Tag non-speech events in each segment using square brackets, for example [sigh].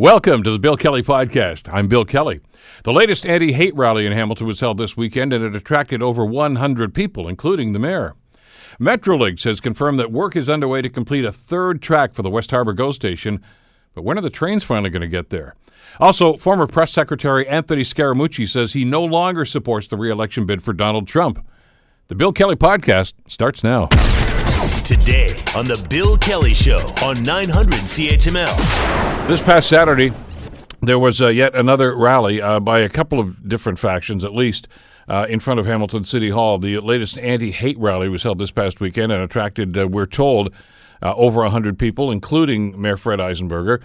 Welcome to the Bill Kelly Podcast. I'm Bill Kelly. The latest anti hate rally in Hamilton was held this weekend and it attracted over 100 people, including the mayor. Metrolinx has confirmed that work is underway to complete a third track for the West Harbour GO station, but when are the trains finally going to get there? Also, former press secretary Anthony Scaramucci says he no longer supports the re-election bid for Donald Trump. The Bill Kelly Podcast starts now. Today on The Bill Kelly Show on 900 CHML. This past Saturday, there was uh, yet another rally uh, by a couple of different factions, at least, uh, in front of Hamilton City Hall. The latest anti hate rally was held this past weekend and attracted, uh, we're told, uh, over 100 people, including Mayor Fred Eisenberger.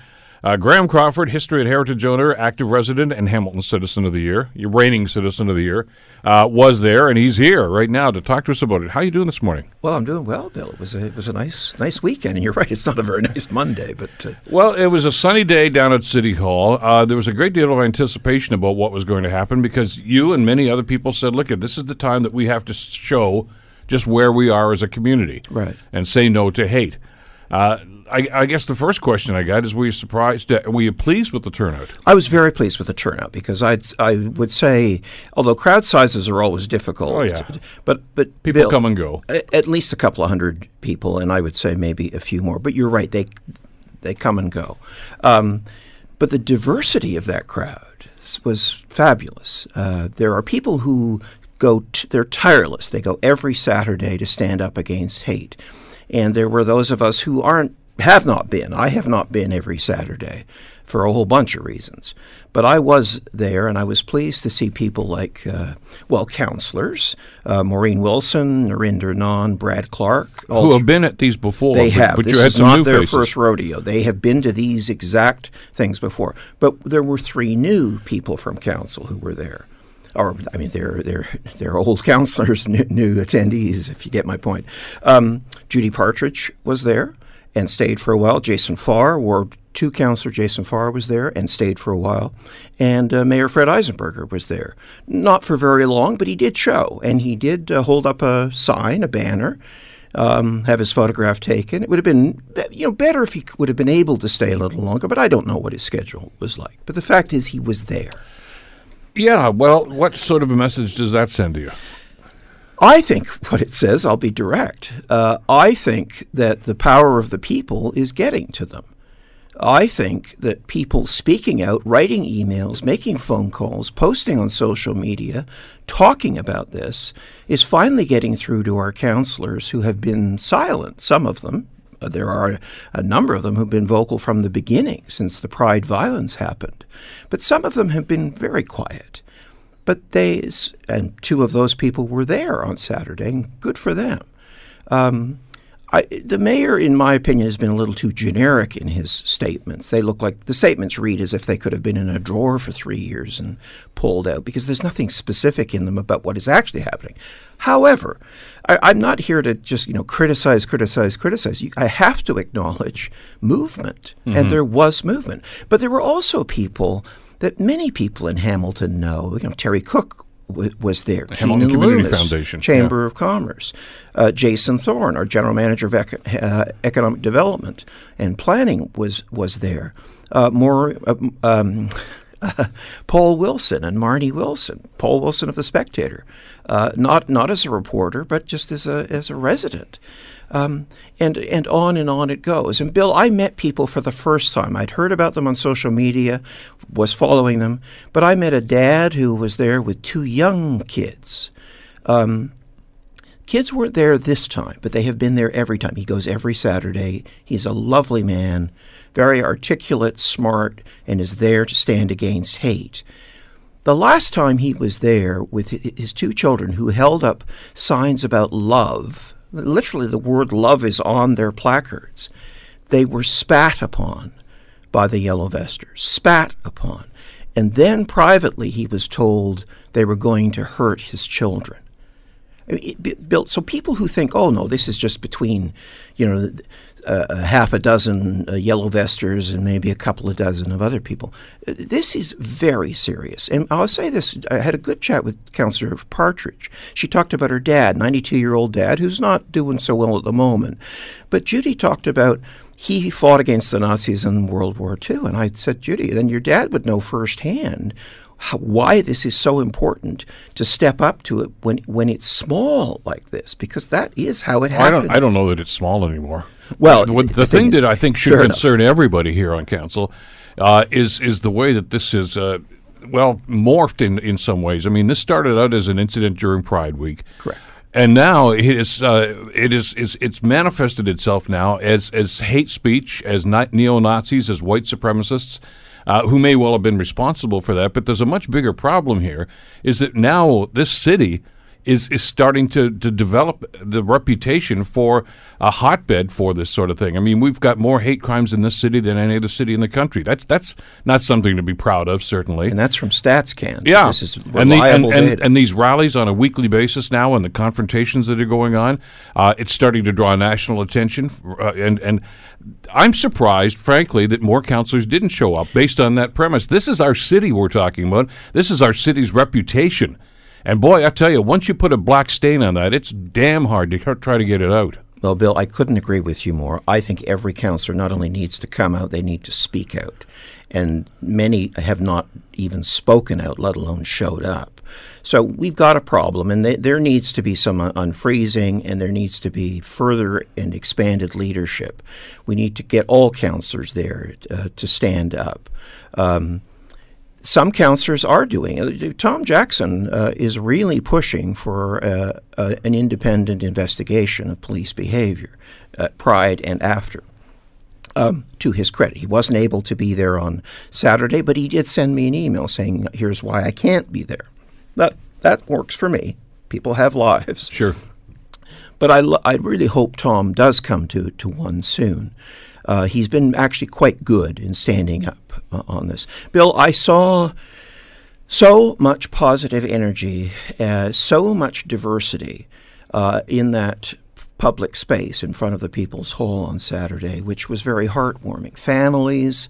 Uh, Graham Crawford, History and Heritage owner, active resident, and Hamilton Citizen of the Year, your reigning Citizen of the Year, uh, was there, and he's here right now to talk to us about it. How are you doing this morning? Well, I'm doing well, Bill. It was a it was a nice nice weekend, and you're right. It's not a very nice Monday, but uh, well, it was a sunny day down at City Hall. Uh, there was a great deal of anticipation about what was going to happen because you and many other people said, "Look, at this is the time that we have to show just where we are as a community, Right. and say no to hate." Uh, I, I guess the first question I got is: Were you surprised? uh, Were you pleased with the turnout? I was very pleased with the turnout because I I would say, although crowd sizes are always difficult, Oh, yeah. but but People Bill, come and go. At least a couple of hundred people, and I would say maybe a few more. But you're right; they they come and go. Um, but the diversity of that crowd was fabulous. Uh, there are people who go; t- they're tireless. They go every Saturday to stand up against hate, and there were those of us who aren't have not been. I have not been every Saturday for a whole bunch of reasons. But I was there, and I was pleased to see people like, uh, well, counselors, uh, Maureen Wilson, Nrinder Nann, Brad Clark. all Who have been at these before? they but, have. but this you had is some not new their faces. first rodeo. They have been to these exact things before. But there were three new people from council who were there. Or, I mean, they're they're they're old counselors, [laughs] new, new attendees, if you get my point. Um, Judy Partridge was there and stayed for a while. Jason Farr, Ward Two counselor Jason Farr was there and stayed for a while, and uh, Mayor Fred Eisenberger was there. Not for very long, but he did show, and he did uh, hold up a sign, a banner, um, have his photograph taken. It would have been, you know, better if he would have been able to stay a little longer. But I don't know what his schedule was like. But the fact is, he was there. Yeah. Well, what sort of a message does that send to you? I think what it says. I'll be direct. Uh, I think that the power of the people is getting to them. I think that people speaking out, writing emails, making phone calls, posting on social media, talking about this is finally getting through to our counselors who have been silent, some of them. Uh, There are a number of them who've been vocal from the beginning since the Pride violence happened. But some of them have been very quiet. But they, and two of those people were there on Saturday, and good for them. Um, I, the mayor, in my opinion, has been a little too generic in his statements. They look like the statements read as if they could have been in a drawer for three years and pulled out because there's nothing specific in them about what is actually happening. However, I, I'm not here to just you know criticize, criticize, criticize. You, I have to acknowledge movement, and there was movement, but there were also people that many people in Hamilton know. You know, Terry Cooke w- was there. Hamilton Keenan Community Loomis, Foundation, Chamber of Commerce. Uh, Jason Thorne, our general manager of ec- uh, economic development and planning, was was there. Uh, more. Uh, um, [laughs] Paul Wilson and Marnie Wilson. Paul Wilson of the Spectator, uh, not not as a reporter, but just as a as a resident. Um, and and on and on it goes. And Bill, I met people for the first time. I'd heard about them on social media, was following them, but I met a dad who was there with two young kids. Um, kids weren't there this time, but they have been there every time. He goes every Saturday. He's a lovely man, very articulate, smart, and is there to stand against hate. The last time he was there with his two children who held up signs about love, literally the word love is on their placards, they were spat upon by the yellow vesters, spat upon. And then privately he was told they were going to hurt his children. Built so people who think, oh no, this is just between, you know, a half a dozen uh, yellow vesters and maybe a couple of dozen of other people. Uh, This is very serious. And I'll say this: I had a good chat with Councillor Partridge. She talked about her dad, 92-year-old dad, who's not doing so well at the moment. But Judy talked about he fought against the Nazis in World War II. And I said, Judy, then your dad would know firsthand how, why this is so important to step up to it when when it's small like this, because that is how it I happened. don't. I don't know that it's small anymore. Well, the, the thing thing that I think should enough. concern everybody here on council uh, is is the way that this is. Uh, well, morphed in, in some ways. I mean, this started out as an incident during Pride Week, Correct. and now it is uh, it is, is it's manifested itself now as as hate speech, as neo Nazis, as white supremacists. Uh, who may well have been responsible for that, but there's a much bigger problem here. Is that now this city is is starting to, to develop the reputation for a hotbed for this sort of thing. I mean, we've got more hate crimes in this city than any other city in the country. That's that's not something to be proud of, certainly. and that's from StatsCan. So yeah, this is and, the, and, reliable and, data. and these rallies on a weekly basis now, and the confrontations that are going on, uh, it's starting to draw national attention. Uh, and and I'm surprised, frankly, that more councillors didn't show up based on that premise. This is our city we're talking about. This is our city's reputation. And boy, I tell you, once you put a black stain on that, it's damn hard to try to get it out. Well, Bill, I couldn't agree with you more. I think every counselor not only needs to come out, they need to speak out. And many have not even spoken out, let alone showed up. So we've got a problem, and th- there needs to be some unfreezing, and there needs to be further and expanded leadership. We need to get all counselors there uh, to stand up. Um, some counselors are doing. Tom Jackson uh, is really pushing for uh, uh, an independent investigation of police behavior, uh, pride and after. Um, to his credit, he wasn't able to be there on Saturday, but he did send me an email saying, "Here's why I can't be there." That that works for me. People have lives. Sure. But I, I really hope Tom does come to, to one soon. Uh, he's been actually quite good in standing up uh, on this. Bill, I saw so much positive energy, uh, so much diversity uh, in that public space in front of the People's Hall on Saturday, which was very heartwarming. Families,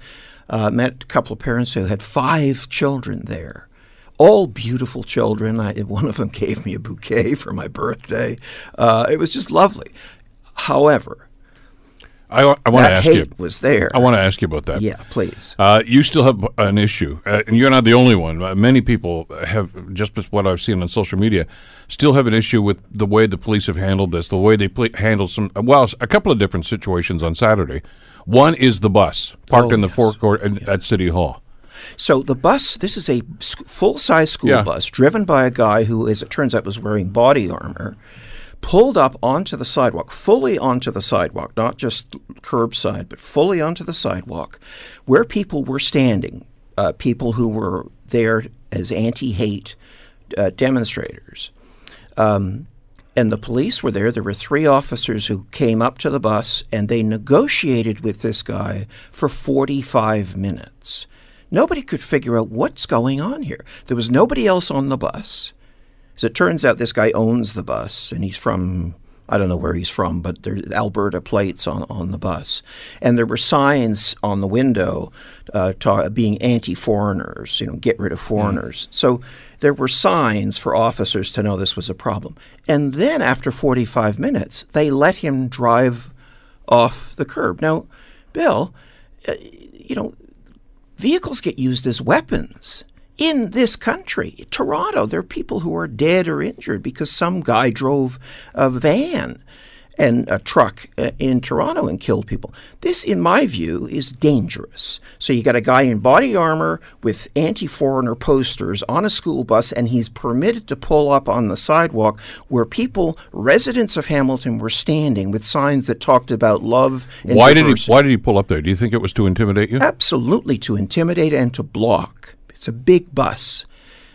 uh, met a couple of parents who had five children there all beautiful children. I, one of them gave me a bouquet for my birthday. Uh, it was just lovely. However, I, I want to ask hate you. was there. I want to ask you about that. yeah, please. Uh, you still have an issue, uh, and you're not the only one. Uh, many people have, just what I've seen on social media, still have an issue with the way the police have handled this, the way they pl- handled some, uh, well, a couple of different situations on Saturday. One is the bus parked Oh, in the yes. forecourt at, at City Hall. So the bus, this is a sc- full-size school Yeah. bus driven by a guy who, as it turns out, was wearing body armor, pulled up onto the sidewalk, fully onto the sidewalk, not just curbside, but fully onto the sidewalk, where people were standing, uh, people who were there as anti-hate uh, demonstrators. Um, and the police were there. There were three officers who came up to the bus and they negotiated with this guy for 45 minutes. Nobody could figure out what's going on here. There was nobody else on the bus. As it turns out, this guy owns the bus and he's from, I don't know where he's from, but there's Alberta plates on, on the bus. And there were signs on the window uh, ta- being anti foreigners, you know, get rid of foreigners. So there were signs for officers to know this was a problem. And then after 45 minutes, they let him drive off the curb. Now, Bill, uh, you know, vehicles get used as weapons in this country. Toronto, there are people who are dead or injured because some guy drove a van and a truck uh, in Toronto and killed people. This, in my view, is dangerous. So you got a guy in body armor with anti-foreigner posters on a school bus, and he's permitted to pull up on the sidewalk where people, residents of Hamilton, were standing with signs that talked about love. And Why did he? Why did he pull up there? Do you think it was to intimidate you? Absolutely to intimidate and to block. It's a big bus.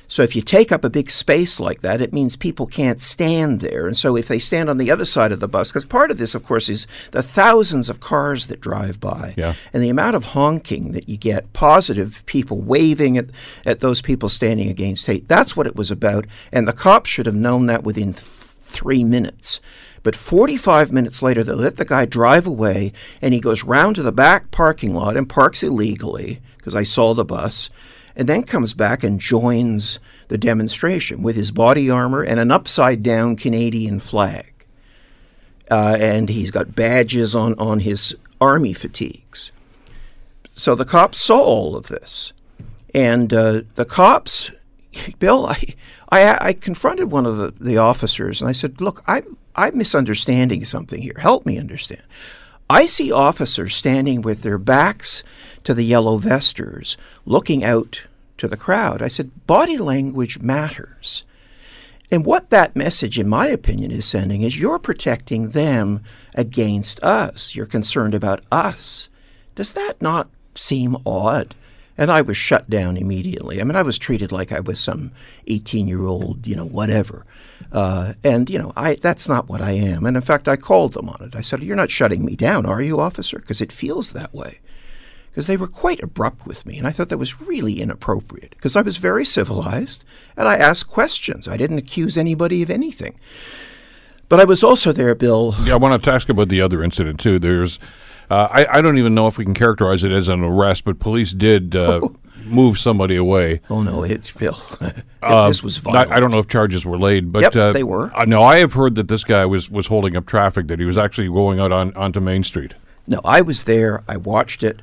So if you take up a big space like that, it means people can't stand there. And so if they stand on the other side of the bus, because part of this, of course, is the thousands of cars that drive by Yeah. and the amount of honking that you get, positive people waving at, at those people standing against hate. That's what it was about. And the cops should have known that within th- three minutes. But 45 minutes later, they let the guy drive away, and he goes round to the back parking lot and parks illegally, because I saw the bus, and then comes back and joins the demonstration with his body armor and an upside down Canadian flag. Uh, and he's got badges on, on his army fatigues. So the cops saw all of this, and uh, the cops, [laughs] Bill, I, I, I confronted one of the, the officers and I said, "Look, I, I'm misunderstanding something here. Help me understand." I see officers standing with their backs to the yellow vesters, looking out to the crowd. I said, body language matters. And what that message, in my opinion, is sending is you're protecting them against us. You're concerned about us. Does that not seem odd? And I was shut down immediately. I mean, I was treated like I was some 18 year old, you know, whatever. Uh, and, you know, I, that's not what I am. And in fact, I called them on it. I said, You're not shutting me down, are you, officer? Because it feels that way because they were quite abrupt with me, and I thought that was really inappropriate because I was very civilized and I asked questions. I didn't accuse anybody of anything. But I was also there, Bill. Yeah, I want to ask about the other incident too. There's, uh, I, I don't even know if we can characterize it as an arrest, but police did uh, [laughs] move somebody away. Oh no, it's Bill. Uh, [laughs] this was violent. I, I don't know if charges were laid, but Yep, uh, they were. Uh, no, I have heard that this guy was was holding up traffic. That he was actually going out on onto Main Street. No, I was there. I watched it.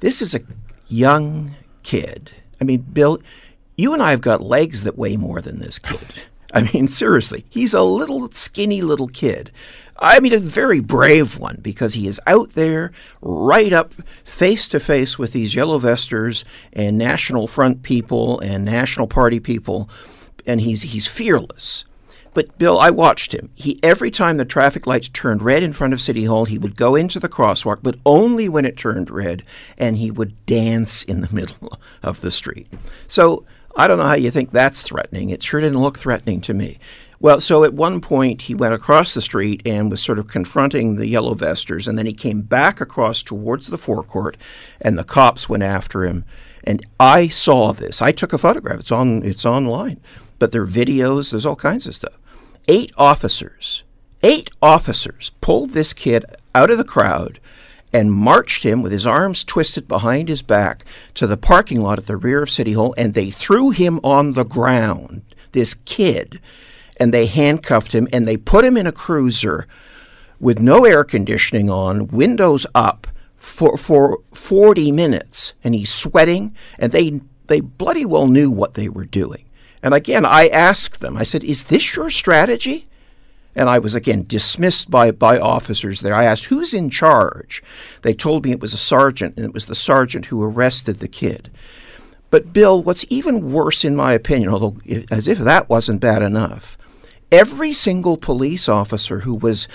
This is a young kid. I mean, Bill, you and I have got legs that weigh more than this kid. [laughs] I mean, seriously, he's a little skinny little kid. I mean, a very brave one because he is out there right up face to face with these yellow vesters and National Front people and National Party people, and he's he's fearless. But Bill, I watched him. He every time the traffic lights turned red in front of City Hall, he would go into the crosswalk, but only when it turned red, and he would dance in the [laughs] middle of the street. So I don't know how you think that's threatening. It sure didn't look threatening to me. Well, so at one point he went across the street and was sort of confronting the yellow vesters, and then he came back across towards the forecourt, and the cops went after him. And I saw this. I took a photograph. It's on. It's online. But there are videos. There's all kinds of stuff eight officers, eight officers pulled this kid out of the crowd and marched him with his arms twisted behind his back to the parking lot at the rear of City Hall, and they threw him on the ground, this kid, and they handcuffed him and they put him in a cruiser with no air conditioning on, windows up, for for 40 minutes, and he's sweating, and they they bloody well knew what they were doing. And again, I asked them, I said, Is this your strategy? And I was again dismissed by, by officers there. I asked, Who's in charge? They told me it was a sergeant, and it was the sergeant who arrested the kid. But, Bill, what's even worse, in my opinion, although as if that wasn't bad enough, every single police officer who was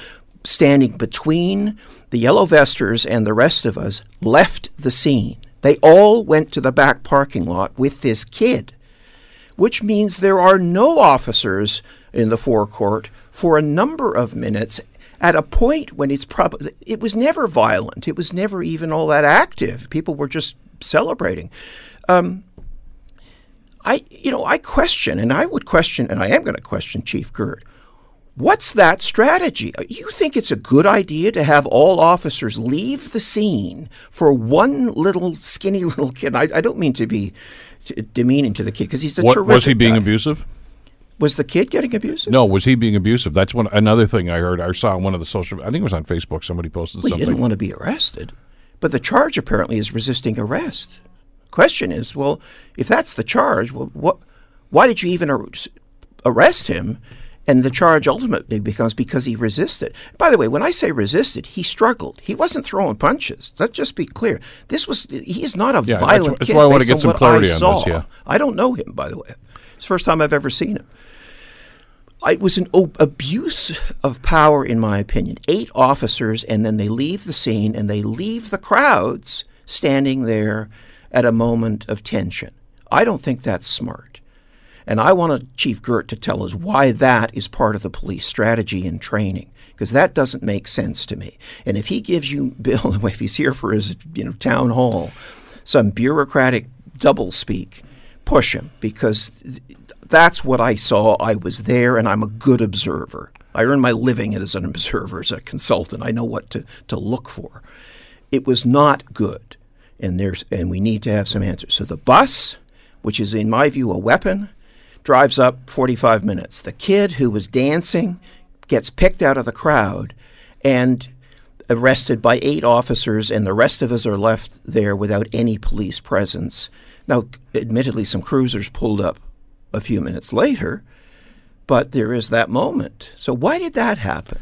standing between the yellow vesters and the rest of us left the scene. They all went to the back parking lot with this kid which means there are no officers in the forecourt for a number of minutes at a point when it's probably it was never violent. It was never even all that active. People were just celebrating. Um, i you know i question and i would question and i am going to question chief girt what's that strategy? You think it's a good idea to have all officers leave the scene for one little skinny [laughs] little kid? I, I don't mean to be demeaning to the kid because he's a What, was he being guy. abusive? Was the kid getting abusive? No, was he being abusive? That's one another thing I heard. I saw on one of the social. I think it was on Facebook. Somebody posted Well, he didn't want to be arrested, but the charge apparently is resisting arrest. Question is, well, if that's the charge, well, what? Why did you even ar- arrest him? And the charge ultimately becomes because he resisted. By the way, when I say resisted, he struggled. He wasn't throwing punches. Let's just be clear. This was he is not a Yeah, violent wh- that's kid. why I wanna get some clarity I on saw. this, yeah. I don't know him, by the way. It's the first time I've ever seen him. It was an o- abuse of power, in my opinion. Eight officers, and then they leave the scene and they leave the crowds standing there at a moment of tension. I don't think that's smart. And I want Chief Girt to tell us why that is part of the police strategy and training, because that doesn't make sense to me. And if he gives you, [laughs] Bill, if he's here for his you know town hall, some bureaucratic doublespeak, push him, because that's what I saw. I was there, and I'm a good observer. I earn my living as an observer, as a consultant. I know what to, to look for. It was not good, and there's and we need to have some answers. So the bus, which is in my view a weapon, drives up 45 minutes. The kid who was dancing gets picked out of the crowd, and arrested by eight officers, and the rest of us are left there without any police presence. Now, admittedly, some cruisers pulled up a few minutes later, but there is that moment. So, why did that happen?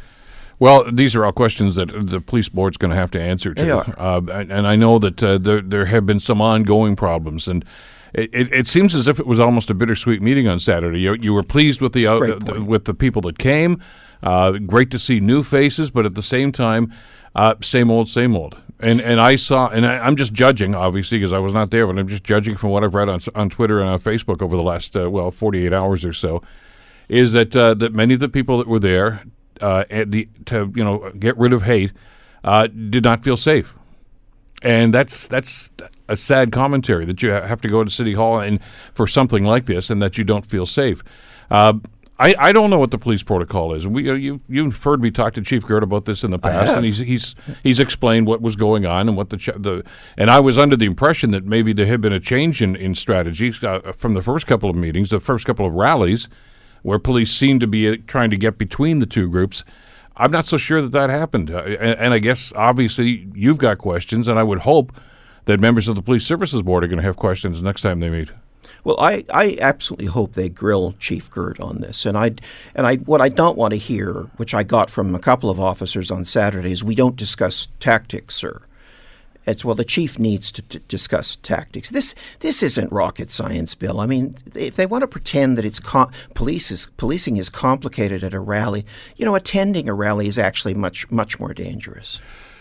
Well, these are all questions that the police board's going to have to answer to. They are. Uh, and I know that uh, there, there have been some ongoing problems. And it, it, it seems as if it was almost a bittersweet meeting on Saturday. You, you were pleased with the, uh, the with the people that came. Uh, great to see new faces, but at the same time, uh, same old, same old. And and I saw, and I, I'm just judging, obviously, because I was not there, but I'm just judging from what I've read on on Twitter and on Facebook over the last uh, well 48 hours or so. Is that uh, that many of the people that were there uh, at the to you know get rid of hate uh, did not feel safe, and that's that's a sad commentary that you have to go to City Hall and for something like this, and that you don't feel safe. Uh, I, I don't know what the police protocol is. We uh, you you've heard me talk to Chief Girt about this in the past, and he's he's he's explained what was going on and what the ch- the and I was under the impression that maybe there had been a change in in strategy uh, from the first couple of meetings, the first couple of rallies, where police seemed to be uh, trying to get between the two groups. I'm not so sure that that happened, uh, and, and I guess obviously you've got questions, and I would hope that members of the police services board are going to have questions next time they meet. Well, I, I absolutely hope they grill Chief Girt on this, and I and I what I don't want to hear, which I got from a couple of officers on Saturday, is we don't discuss tactics, sir. It's well, the chief needs to, to discuss tactics. This this isn't rocket science, Bill. I mean, if they want to pretend that it's com- police is policing is complicated at a rally, you know, attending a rally is actually much much more dangerous.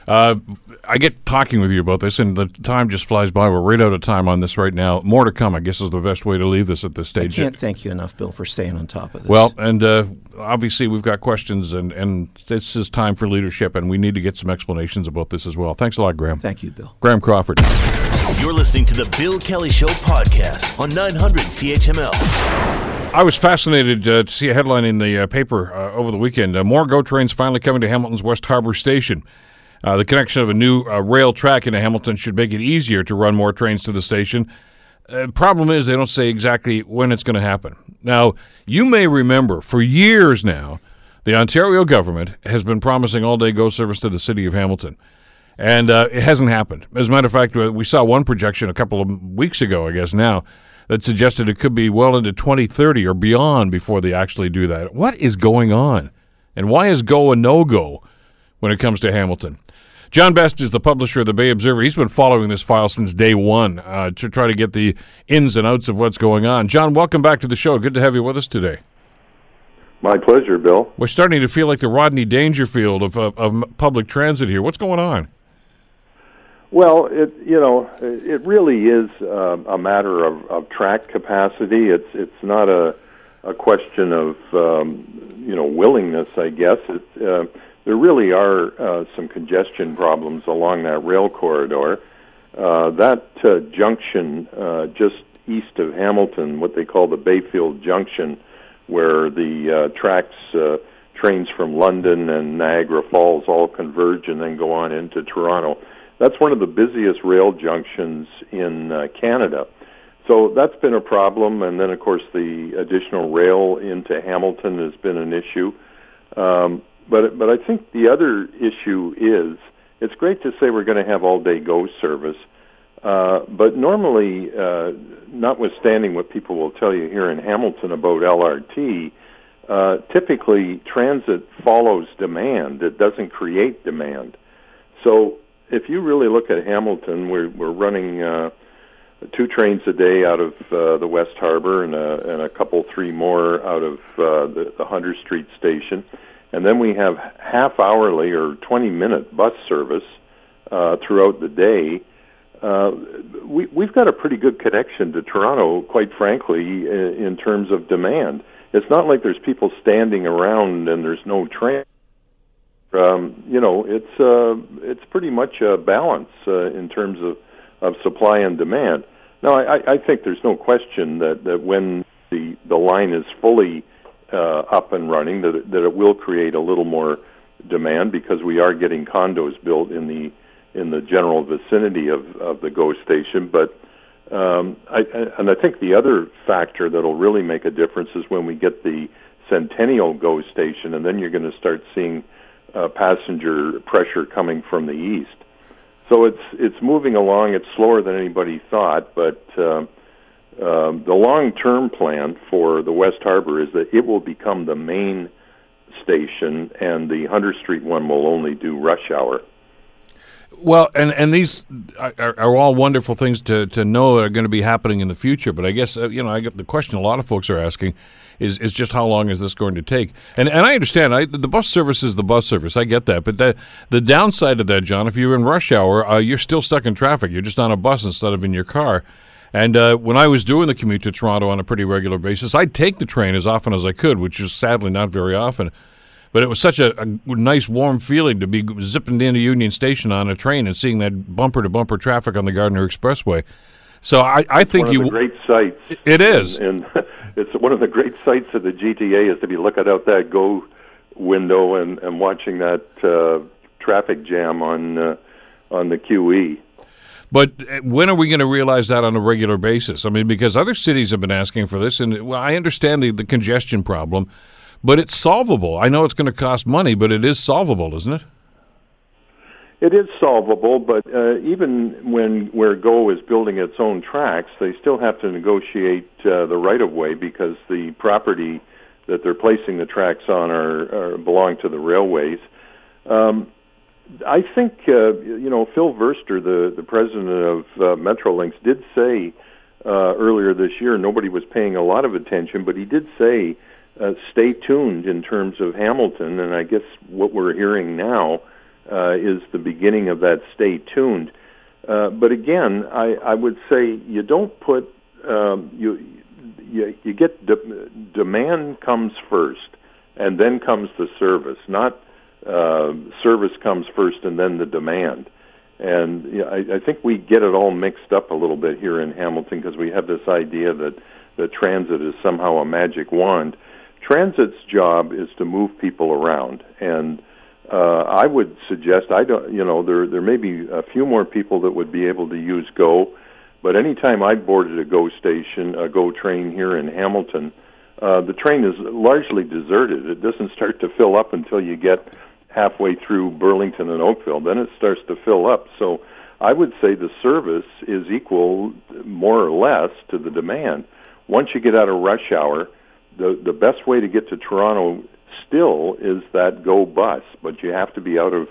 Uh, I get talking with you about this, and the time just flies by. We're right out of time on this right now. More to come, I guess, is the best way to leave this at this I stage. can't thank you enough, Bill, for staying on top of this. Well, and uh, obviously we've got questions, and, and this is time for leadership, and we need to get some explanations about this as well. Thanks a lot, Graham. thank you, Bill. Graham Crawford. You're listening to the Bill Kelly Show podcast on 900 CHML. I was fascinated uh, to see a headline in the uh, paper uh, over the weekend. Uh, more GO trains finally coming to Hamilton's West Harbour Station. Uh, the connection of a new uh, rail track into Hamilton should make it easier to run more trains to the station. Uh, problem is, they don't say exactly when it's going to happen. Now, you may remember for years now, the Ontario government has been promising all day GO service to the city of Hamilton. And uh, it hasn't happened. As a matter of fact, we saw one projection a couple of weeks ago, I guess now, that suggested it could be well into 2030 or beyond before they actually do that. What is going on? And why is Go a no go when it comes to Hamilton? John Best is the publisher of the Bay Observer. He's been following this file since day one uh, to try to get the ins and outs of what's going on. John, welcome back to the show. Good to have you with us today. My pleasure, Bill. We're starting to feel like the Rodney Dangerfield of, of, of public transit here. What's going on? Well, it you know it really is uh, a matter of, of track capacity. It's it's not a a question of um, you know willingness, I guess. It, uh, there really are uh, some congestion problems along that rail corridor. Uh, that uh, junction uh, just east of Hamilton, what they call the Bayview Junction, where the uh, tracks uh, trains from London and Niagara Falls all converge and then go on into Toronto. That's one of the busiest rail junctions in uh, Canada. So that's been a problem, and then of course the additional rail into Hamilton has been an issue. Um, but but I think the other issue is it's great to say we're going to have all day go service, uh, but normally, uh, notwithstanding what people will tell you here in Hamilton about LRT, uh, typically transit follows demand. It doesn't create demand. So if you really look at Hamilton, we're we're running uh, two trains a day out of uh, the West Harbour and a, and a couple, three more out of uh, the, the Hunter Street station, and then we have half hourly or twenty minute bus service uh, throughout the day. Uh, we, we've got a pretty good connection to Toronto, quite frankly, in, in terms of demand. It's not like there's people standing around and there's no train um, you know, it's uh, it's pretty much a balance uh, in terms of, of supply and demand. Now, I, I think there's no question that, that when the the line is fully uh, up and running, that it, that it will create a little more demand because we are getting condos built in the in the general vicinity of, of the GO station. But um, I, and I think the other factor that'll really make a difference is when we get the Centennial GO station, and then you're going to start seeing uh, passenger pressure coming from the east. So it's it's moving along. It's slower than anybody thought, but uh, uh, the long-term plan for the West Harbour is that it will become the main station, and the Hunter Street one will only do rush hour. Well, and and these are, are, all wonderful things to, to know that are going to be happening in the future. But I guess uh, you know, I get the question a lot of folks are asking is is just how long is this going to take? And and I understand I, the bus service is the bus service. I get that, but the the downside of that, John, if you're in rush hour, uh, you're still stuck in traffic. You're just on a bus instead of in your car. And uh, when I was doing the commute to Toronto on a pretty regular basis, I'd take the train as often as I could, which is sadly not very often. But it was such a, a nice, warm feeling to be zipping into Union Station on a train and seeing that bumper to bumper traffic on the Gardiner Expressway. So I, I think one you. Of the great sights. It is, and, and [laughs] it's one of the great sights of the GTA is to be looking out that go window and, and watching that uh, traffic jam on uh, on the QE. But uh, when are we going to realize that on a regular basis? I mean, because other cities have been asking for this, and well, I understand the, the congestion problem but it's solvable. I know it's going to cost money, but it is solvable, isn't it? It is solvable, but uh, even when where Go is building its own tracks, they still have to negotiate uh, the right of way because the property that they're placing the tracks on are, are belong to the railways. Um, I think uh, you know Phil Verster, the the president of uh, Metrolinx, did say uh, earlier this year nobody was paying a lot of attention, but he did say uh, stay tuned in terms of Hamilton, and I guess what we're hearing now uh, is the beginning of that stay tuned. Uh, but again, I, I would say you don't put um, you, you you get de- demand comes first, and then comes the service. Not uh, service comes first and then the demand. And you know, I, I think we get it all mixed up a little bit here in Hamilton because we have this idea that that transit is somehow a magic wand Transit's job is to move people around, and uh, I would suggest I don't. You know, there there may be a few more people that would be able to use Go, but anytime I boarded a Go station, a Go train here in Hamilton, uh, the train is largely deserted. It doesn't start to fill up until you get halfway through Burlington and Oakville. Then it starts to fill up. So I would say the service is equal, more or less, to the demand. Once you get out of rush hour the the best way to get to Toronto still is that go bus, but you have to be out of,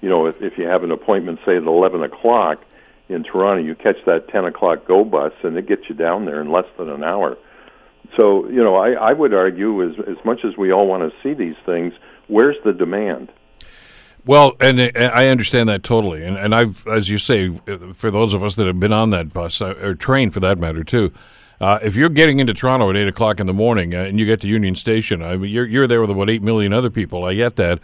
you know, if, if you have an appointment, say at eleven o'clock in Toronto, you catch that ten o'clock go bus, and it gets you down there in less than an hour. So, you know, I, I would argue as as much as we all want to see these things, where's the demand? Well, and, I understand that totally, and and I've, as you say, for those of us that have been on that bus uh, or train for that matter too, uh, if you're getting into Toronto at eight o'clock in the morning uh, and you get to Union Station, I mean, you're you're there with about eight million other people. I get that,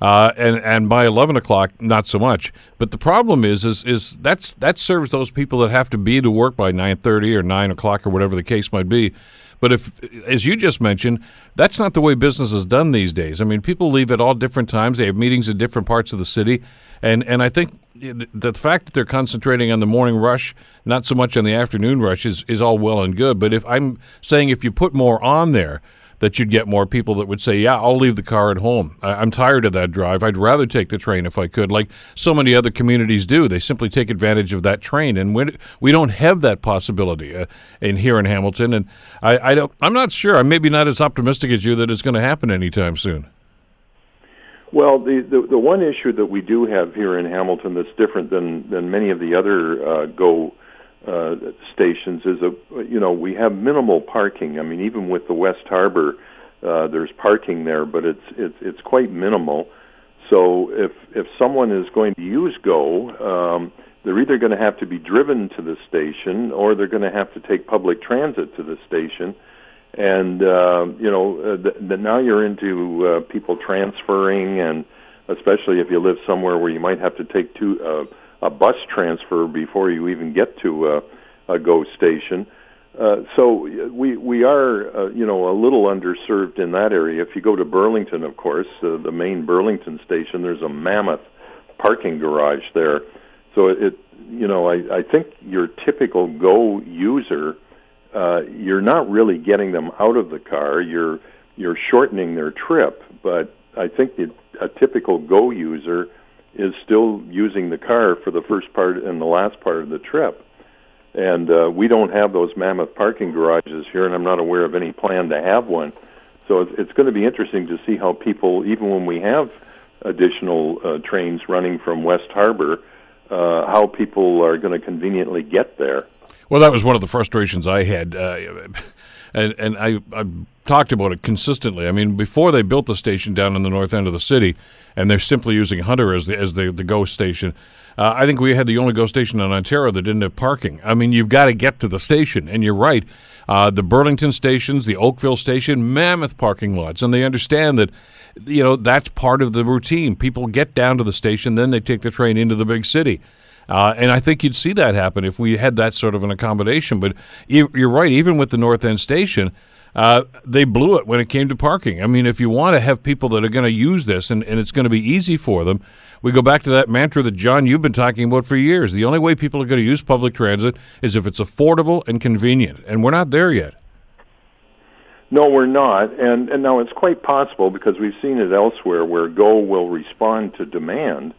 uh, and and by eleven o'clock, not so much. But the problem is, is is that's that serves those people that have to be to work by nine thirty or nine o'clock or whatever the case might be. But if, as you just mentioned, that's not the way business is done these days. I mean, people leave at all different times. They have meetings in different parts of the city, and and I think the fact that they're concentrating on the morning rush, not so much on the afternoon rush, is is all well and good. But if I'm saying if you put more on there, that you'd get more people that would say, "Yeah, I'll leave the car at home. I- am tired of that drive. I'd rather take the train if I could." Like so many other communities do, they simply take advantage of that train, and we we don't have that possibility uh, in here in Hamilton. And I, I don't. I'm not sure. I'm maybe not as optimistic as you that it's going to happen anytime soon. Well, the, the the one issue that we do have here in Hamilton that's different than than many of the other uh, go uh, stations is a you know we have minimal parking. I mean, even with the West Harbour, uh, there's parking there, but it's it's it's quite minimal. So if if someone is going to use Go, um, they're either going to have to be driven to the station or they're going to have to take public transit to the station and uh, you know uh, the, the, now you're into uh, people transferring, and especially if you live somewhere where you might have to take two uh, a bus transfer before you even get to uh, a GO station. Uh, so we we are uh, you know a little underserved in that area. If you go to Burlington, of course, uh, the main Burlington station, there's a mammoth parking garage there. So it you know I, I think your typical Go user uh, you're not really getting them out of the car. You're you're shortening their trip, but I think it, a typical Go user is still using the car for the first part and the last part of the trip. And uh, we don't have those mammoth parking garages here, and I'm not aware of any plan to have one. So it's, it's going to be interesting to see how people, even when we have additional uh, trains running from West Harbour, uh, how people are going to conveniently get there. Well, that was one of the frustrations I had, uh, and and I, I talked about it consistently. I mean, before they built the station down in the north end of the city, and they're simply using Hunter as the as the the go station. Uh, I think we had the only go station in Ontario that didn't have parking. I mean, you've got to get to the station, and you're right. Uh, the Burlington stations, the Oakville station, mammoth parking lots, and they understand that, you know, that's part of the routine. People get down to the station, then they take the train into the big city. Uh, and I think you'd see that happen if we had that sort of an accommodation. But you're right, even with the North End station, uh, they blew it when it came to parking. I mean, if you want to have people that are going to use this and, and it's going to be easy for them, we go back to that mantra that John you've been talking about for years. The only way people are going to use public transit is if it's affordable and convenient, and we're not there yet. No, we're not, and and now it's quite possible because we've seen it elsewhere where Go will respond to demand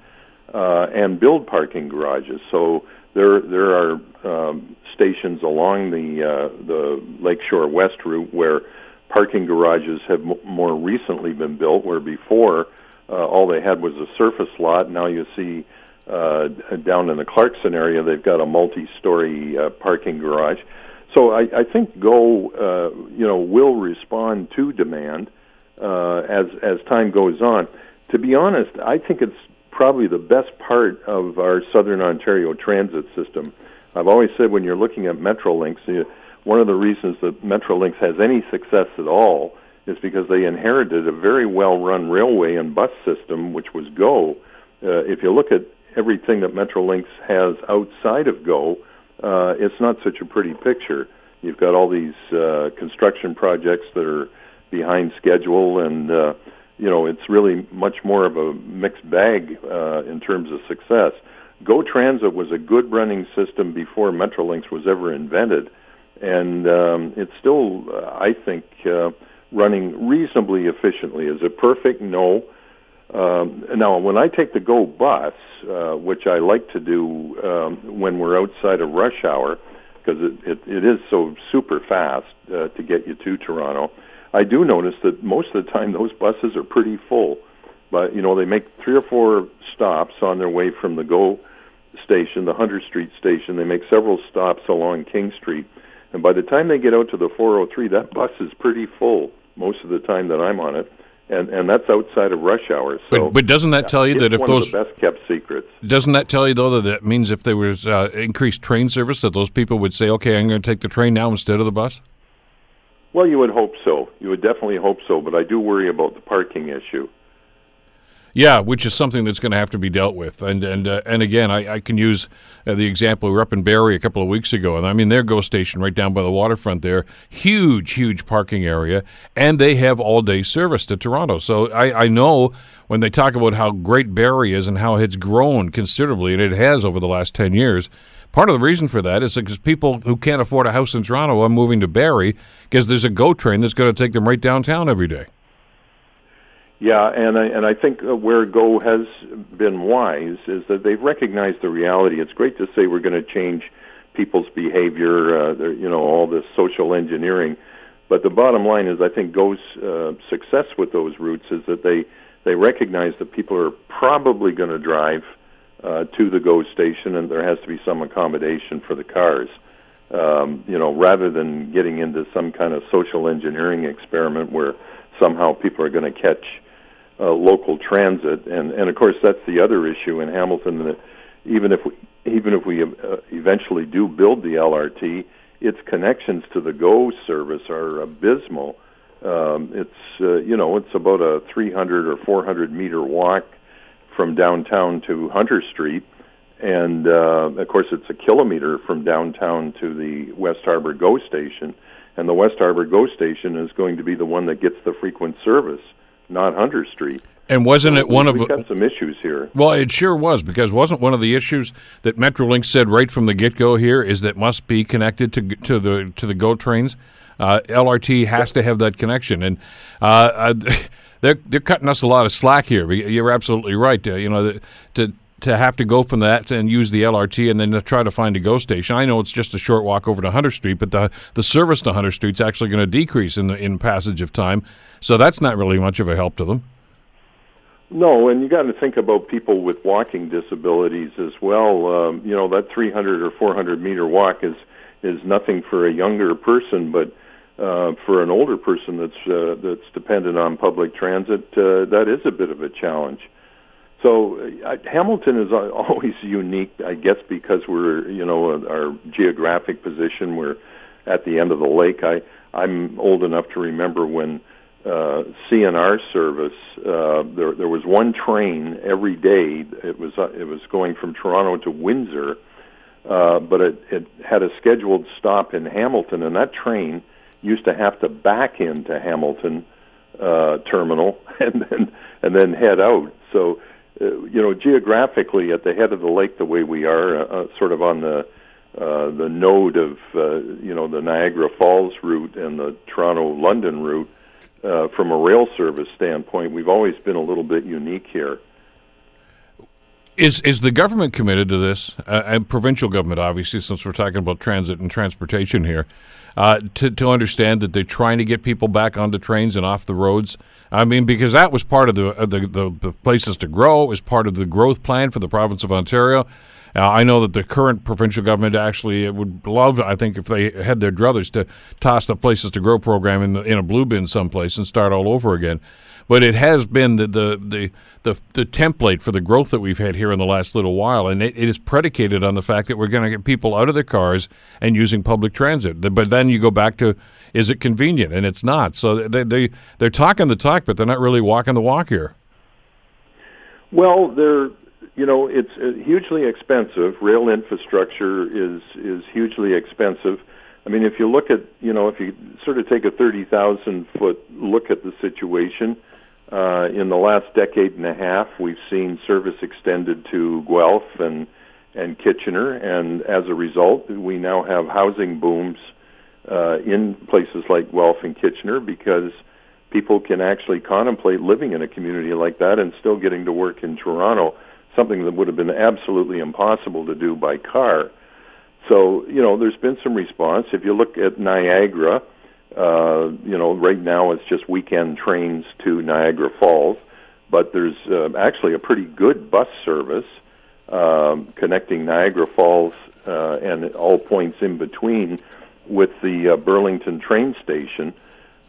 uh, and build parking garages. So there there are um, stations along the uh, the Lakeshore West route where parking garages have m- more recently been built, where before uh, all they had was a surface lot. Now you see uh, down in the Clarkson area, they've got a multi-story uh, parking garage. So I, I think Go, uh, you know, will respond to demand uh, as as time goes on. To be honest, I think it's probably the best part of our Southern Ontario transit system. I've always said when you're looking at Metrolinx, one of the reasons that Metrolinx has any success at all is because they inherited a very well run railway and bus system, which was GO. Uh, if you look at everything that Metrolinx has outside of GO, uh, it's not such a pretty picture. You've got all these uh, construction projects that are behind schedule, and uh, you know it's really much more of a mixed bag uh, in terms of success. Go Transit was a good running system before Metrolinx was ever invented, and um, it's still, uh, I think. Uh, running reasonably efficiently. Is it perfect? No. Um, now, when I take the Go bus, uh, which I like to do um, when we're outside of rush hour, because it, it, it is so super fast uh, to get you to Toronto, I do notice that most of the time those buses are pretty full. But you know, they make three or four stops on their way from the Go station, the Hunter Street station. They make several stops along King Street, and by the time they get out to the 403, that bus is pretty full most of the time that I'm on it, and and that's outside of rush hour. So, but, but doesn't that tell you that if those best kept secrets? Doesn't that tell you though that that means if there was uh, increased train service, that those people would say, "Okay, I'm going to take the train now instead of the bus." Well, you would hope so. You would definitely hope so, but I do worry about the parking issue. Yeah, which is something that's going to have to be dealt with. And and uh, and again, I, I can use uh, the example we were up in Barrie a couple of weeks ago, and I mean their GO station right down by the waterfront there, huge, huge parking area, and they have all day service to Toronto. So I, I know when they talk about how great Barrie is and how it's grown considerably, and it has over the last ten years. Part of the reason for that is because people who can't afford a house in Toronto are moving to Barrie because there's a GO train that's going to take them right downtown every day. Yeah, and I, and I think uh, where Go has been wise is that they've recognized the reality. It's great to say we're going to change people's behavior, uh, you know, all this social engineering, but the bottom line is I think Go's uh, success with those routes is that they they recognize that people are probably going to drive uh, to the Go station, and there has to be some accommodation for the cars. Um, you know, rather than getting into some kind of social engineering experiment where somehow people are going to catch uh, local transit, and and of course that's the other issue in Hamilton. That even if we even if we uh, eventually do build the LRT, its connections to the GO service are abysmal. Um, it's uh, you know it's about a 300 or 400 meter walk from downtown to Hunter Street, and uh, of course it's a kilometer from downtown to the West Harbour GO station, and the West Harbour GO station is going to be the one that gets the frequent service not Hunter Street. And wasn't it one we, of we've got some issues here? Well, it sure was because wasn't one of the issues that Metrolinx said right from the get go here is that must be connected to to the to the GO trains. Uh, LRT has to have that connection, and uh, [laughs] they're they're cutting us a lot of slack here. You're absolutely right. Uh, you know, to to have to go from that and use the LRT and then to try to find a GO station. I know it's just a short walk over to Hunter Street, but the the service to Hunter Street's actually going to decrease in the in passage of time. So that's not really much of a help to them. No, and you got to think about people with walking disabilities as well. Um, you know, that 300 or 400 meter walk is is nothing for a younger person, but uh, for an older person that's uh, that's dependent on public transit, uh, that is a bit of a challenge. So uh, Hamilton is [laughs] always unique, I guess, because we're you know our geographic position. We're at the end of the lake. I I'm old enough to remember when uh, CNR service. Uh, there there was one train every day. It was uh, it was going from Toronto to Windsor, uh, but it it had a scheduled stop in Hamilton, and that train used to have to back into Hamilton uh, terminal [laughs] and then and then head out. So, uh, you know, geographically at the head of the lake, the way we are, uh, uh, sort of on the uh, the node of uh, you know the Niagara Falls route and the Toronto London route. From a rail service standpoint, we've always been a little bit unique here. Is is the government committed to this? Uh, and provincial government, obviously, since we're talking about transit and transportation here, uh, to to understand that they're trying to get people back onto trains and off the roads. I mean, because that was part of the uh, the, the, the places to grow. Was part of the growth plan for the province of Ontario. Uh, I know that the current provincial government actually would love, I think, if they had their druthers, to toss the Places to Grow program in, the, in a blue bin someplace and start all over again. But it has been the, the, the, the, the template for the growth that we've had here in the last little while, and it, it is predicated on the fact that we're going to get people out of their cars and using public transit. But then you go back to, is it convenient? And it's not. So they, they, they're talking the talk, but they're not really walking the walk here. Well, they're you know, it's uh, hugely expensive. Rail infrastructure is is hugely expensive. I mean, if you look at, you know, if you sort of take a 30,000 foot look at the situation, uh, in the last decade and a half, we've seen service extended to Guelph and and Kitchener, and as a result, we now have housing booms uh, in places like Guelph and Kitchener because people can actually contemplate living in a community like that and still getting to work in Toronto something that would have been absolutely impossible to do by car. So, you know, there's been some response. If you look at Niagara, uh, you know, right now it's just weekend trains to Niagara Falls, but there's uh, actually a pretty good bus service um, connecting Niagara Falls uh, and all points in between with the uh, Burlington train station.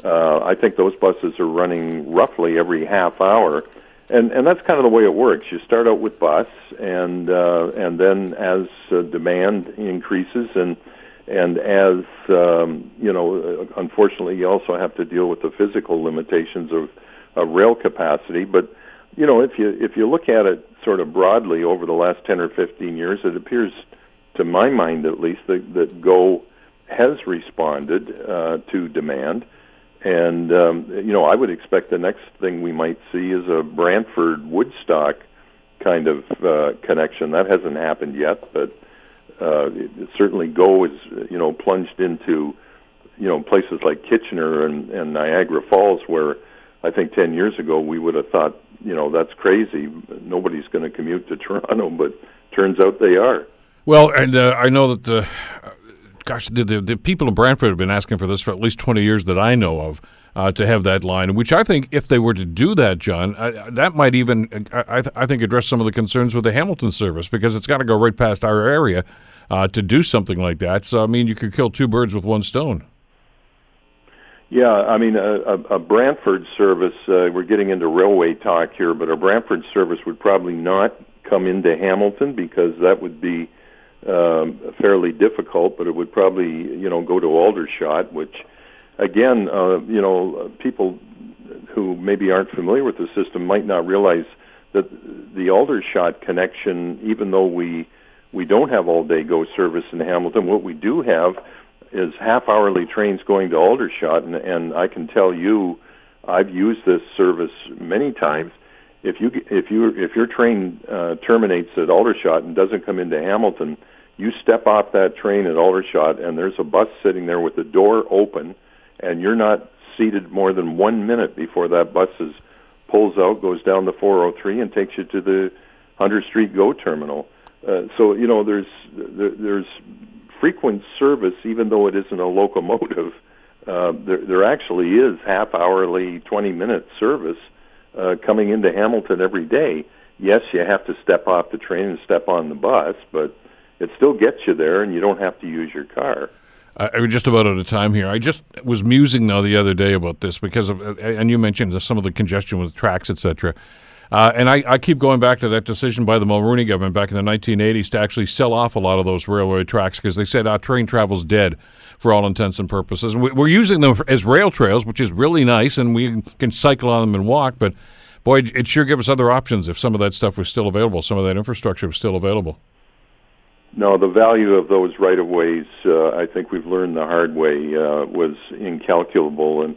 Uh, I think those buses are running roughly every half hour and and that's kind of the way it works. You start out with bus, and uh, and then as uh, demand increases, and and as um, you know, uh, unfortunately, you also have to deal with the physical limitations of, of rail capacity. But you know, if you if you look at it sort of broadly over the last ten or fifteen years, it appears, to my mind at least, that, that Go has responded uh, to demand. And um, you know, I would expect the next thing we might see is a Brantford Woodstock kind of uh, connection. That hasn't happened yet, but uh, it, certainly Go is you know plunged into you know places like Kitchener and, and Niagara Falls, where I think ten years ago we would have thought you know that's crazy. Nobody's going to commute to Toronto, but turns out they are. Well, and uh, I know that the gosh, the, the, the, people in Brantford have been asking for this for at least 20 years that I know of. Uh, to have that line, which I think if they were to do that, John, uh, that might even, I, I, think, address some of the concerns with the Hamilton service because it's got to go right past our area uh, to do something like that. So, I mean, you could kill two birds with one stone. Yeah, I mean, a, a, a Brantford service, uh, we're getting into railway talk here, but a Brantford service would probably not come into Hamilton because that would be um, fairly difficult, but it would probably you know go to Aldershot, which again uh, you know people who maybe aren't familiar with the system might not realize that the Aldershot connection, even though we we don't have all day go service in Hamilton, what we do have is half hourly trains going to Aldershot, and, and I can tell you, I've used this service many times if you if you if your train uh, terminates at Aldershot and doesn't come into Hamilton, you step off that train at Aldershot and there's a bus sitting there with the door open, and you're not seated more than one minute before that bus is pulls out, goes down the 403, and takes you to the Hunter Street Go terminal. Uh, so you know, there's there, there's frequent service, even though it isn't a locomotive. Uh, there, there actually is half hourly, 20 minute service uh, coming into Hamilton every day. Yes, you have to step off the train and step on the bus, but it still gets you there, and you don't have to use your car. Uh, we're just about out of time here. I just was musing though the other day about this because of, and you mentioned some of the congestion with tracks, etc. Uh, and I, I, keep going back to that decision by the Mulroney government back in the 1980s to actually sell off a lot of those railway tracks because they said our train travel's dead for all intents and purposes. And we, are using them as rail trails, which is really nice, and we can cycle on them and walk. But boy, it sure give us other options if some of that stuff was still available, some of that infrastructure was still available. No, the value of those right of ways, uh, I think we've learned the hard way, uh, was incalculable. And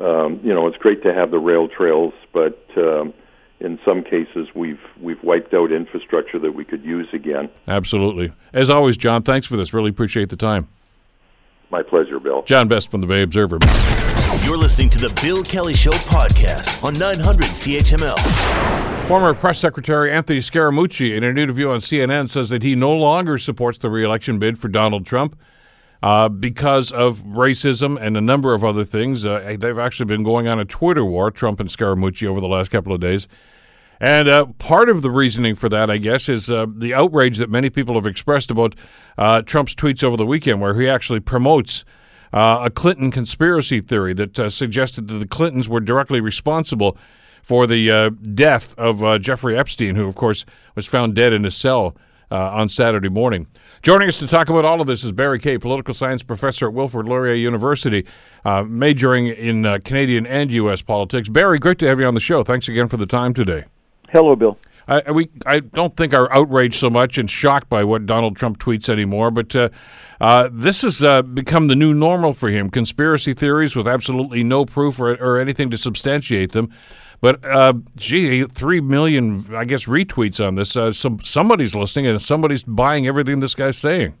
um, you know, it's great to have the rail trails, but um, in some cases we've we've wiped out infrastructure that we could use again. Absolutely. As always, John, thanks for this. Really appreciate the time. My pleasure, Bill. John Best from the Bay Observer. You're listening to the Bill Kelly Show podcast on 900 CHML. Former Press Secretary Anthony Scaramucci, in an interview on CNN, says that he no longer supports the reelection bid for Donald Trump. Uh, because of racism and a number of other things. Uh, they've actually been going on a Twitter war, Trump and Scaramucci, over the last couple of days. And uh, part of the reasoning for that, I guess, is uh, the outrage that many people have expressed about uh, Trump's tweets over the weekend, where he actually promotes uh, a Clinton conspiracy theory that uh, suggested that the Clintons were directly responsible for the uh, death of Jeffrey Epstein, who, of course, was found dead in his cell on Saturday morning. Joining us to talk about all of this is Barry Kay, political science professor at Wilfrid Laurier University, majoring in Canadian and U.S. politics. Barry, great to have you on the show. Thanks again for the time today. Hello, Bill. I, we I don't think are outraged so much and shocked by what Donald Trump tweets anymore, but uh, uh, this has uh, become the new normal for him. Conspiracy theories with absolutely no proof or, or anything to substantiate them. But uh, gee, three million, I guess, retweets on this. Uh, some somebody's listening and somebody's buying everything this guy's saying.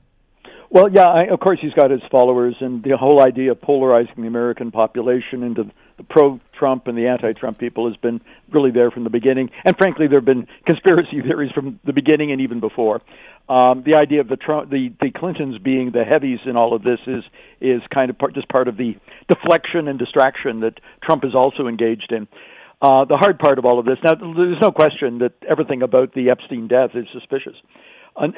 Well, yeah, I, of course he's got his followers, and the whole idea of polarizing the American population into pro-Trump and the anti-Trump people has been really there from the beginning. And frankly, there have been conspiracy [laughs] theories from the beginning and even before. Um, the idea of the Trump, the the Clintons being the heavies in all of this is is kind of part, just part of the deflection and distraction that Trump is also engaged in. Uh, the hard part of all of this, now, there's no question that everything about the Epstein death is suspicious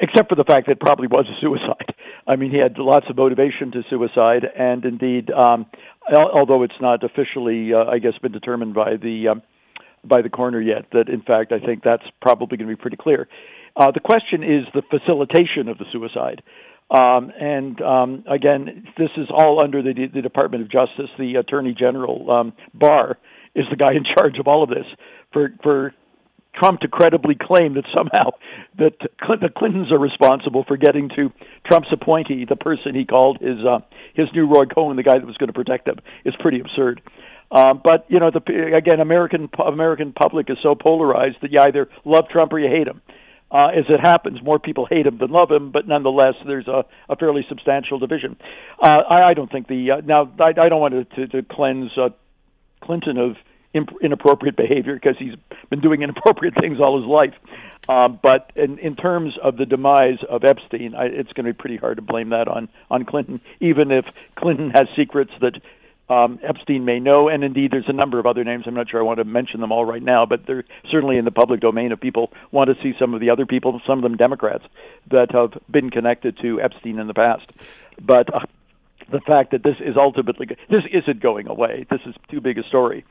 except for the fact that it probably was a suicide. [laughs] I mean, he had lots of motivation to suicide, and indeed, um, although it's not officially, uh, I guess, been determined by the um, by the coroner yet, that in fact, I think that's probably going to be pretty clear. Uh, the question is the facilitation of the suicide. Um, and um, again, this is all under the, the Department of Justice. The Attorney General um, Barr is the guy in charge of all of this. For for Trump to credibly claim that somehow [laughs] that the Clintons are responsible for getting to Trump's appointee, the person he called his uh, his new Roy Cohn, the guy that was going to protect them, is pretty absurd. Um, but you know, the, again, American American public is so polarized that you either love Trump or you hate him. Uh, as it happens, more people hate him than love him, but nonetheless, there's a, a fairly substantial division. Uh, I, I don't think the uh, now I, I don't want to, to, to cleanse uh, Clinton of inappropriate behavior because he's been doing [laughs] inappropriate things all his life. Um, but in, in terms of the demise of Epstein, I, it's going to be pretty hard to blame that on on Clinton, even if Clinton has secrets that um, Epstein may know. And indeed, there's a number of other names. I'm not sure I want to mention them all right now, but they're certainly in the public domain if people want to see some of the other people, some of them Democrats, that have been connected to Epstein in the past. But uh, the fact that this is ultimately this isn't going away. This is too big a story